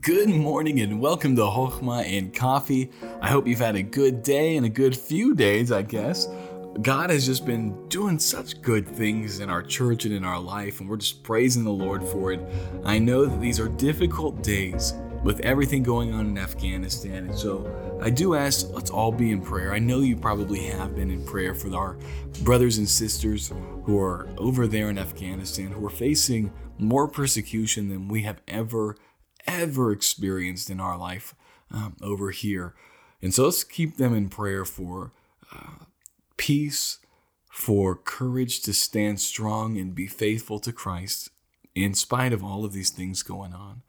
Good morning and welcome to Hochma and Coffee. I hope you've had a good day and a good few days, I guess. God has just been doing such good things in our church and in our life, and we're just praising the Lord for it. I know that these are difficult days with everything going on in Afghanistan, and so I do ask let's all be in prayer. I know you probably have been in prayer for our brothers and sisters who are over there in Afghanistan who are facing more persecution than we have ever ever experienced in our life um, over here. And so let's keep them in prayer for uh, peace, for courage to stand strong and be faithful to Christ in spite of all of these things going on.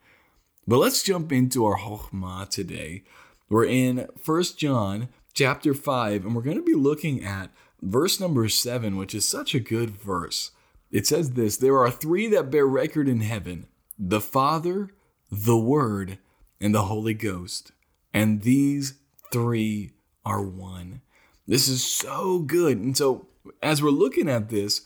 But let's jump into our Chokhmah today. We're in First John chapter 5, and we're going to be looking at verse number 7, which is such a good verse. It says this There are three that bear record in heaven the Father, the Word, and the Holy Ghost. And these three are one. This is so good. And so, as we're looking at this,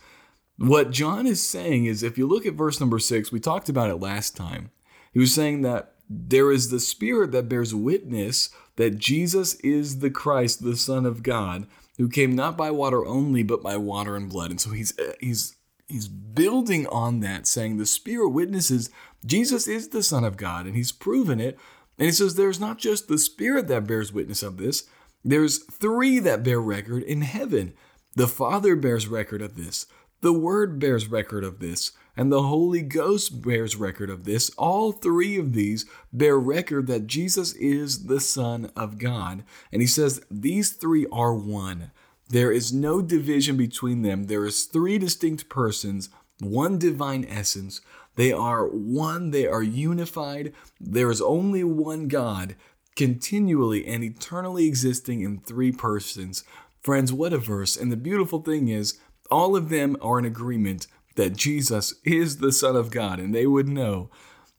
what John is saying is if you look at verse number six, we talked about it last time. He was saying that there is the Spirit that bears witness that Jesus is the Christ, the Son of God, who came not by water only, but by water and blood. And so he's he's he's building on that, saying the Spirit witnesses Jesus is the Son of God, and he's proven it. And he says there's not just the Spirit that bears witness of this, there's three that bear record in heaven. The Father bears record of this, the Word bears record of this, and the Holy Ghost bears record of this. All three of these bear record that Jesus is the Son of God. And he says these three are one. There is no division between them. There is three distinct persons, one divine essence. They are one, they are unified. There is only one God, continually and eternally existing in three persons. Friends, what a verse. And the beautiful thing is, all of them are in agreement that Jesus is the Son of God, and they would know.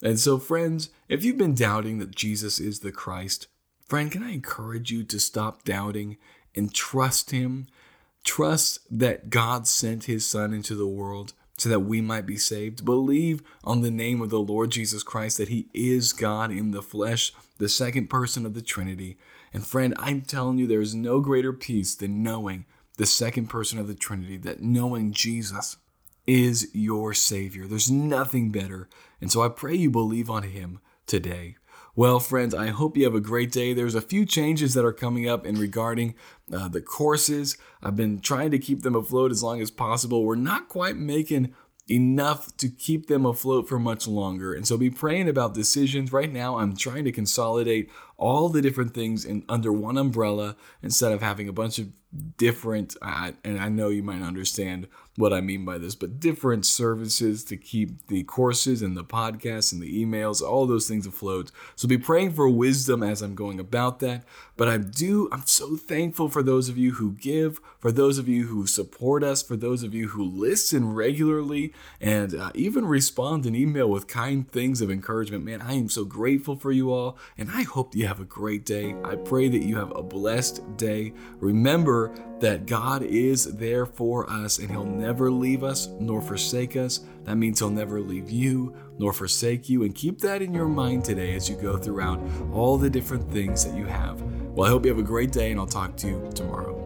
And so, friends, if you've been doubting that Jesus is the Christ, friend, can I encourage you to stop doubting and trust Him. Trust that God sent His Son into the world so that we might be saved. Believe on the name of the Lord Jesus Christ that He is God in the flesh, the second person of the Trinity. And friend, I'm telling you, there is no greater peace than knowing the second person of the Trinity, that knowing Jesus is your Savior. There's nothing better. And so I pray you believe on Him today. Well, friends, I hope you have a great day. There's a few changes that are coming up in regarding uh, the courses. I've been trying to keep them afloat as long as possible. We're not quite making enough to keep them afloat for much longer. And so be praying about decisions. Right now, I'm trying to consolidate all the different things in under one umbrella instead of having a bunch of different uh, and I know you might understand what I mean by this, but different services to keep the courses and the podcasts and the emails, all those things afloat. So be praying for wisdom as I'm going about that. But I do, I'm so thankful for those of you who give, for those of you who support us, for those of you who listen regularly and uh, even respond in email with kind things of encouragement. Man, I am so grateful for you all, and I hope you have a great day. I pray that you have a blessed day. Remember that God is there for us and He'll never leave us nor forsake us. That means He'll never leave you nor forsake you. And keep that in your mind today as you go throughout all the different things that you have. Well, I hope you have a great day, and I'll talk to you tomorrow.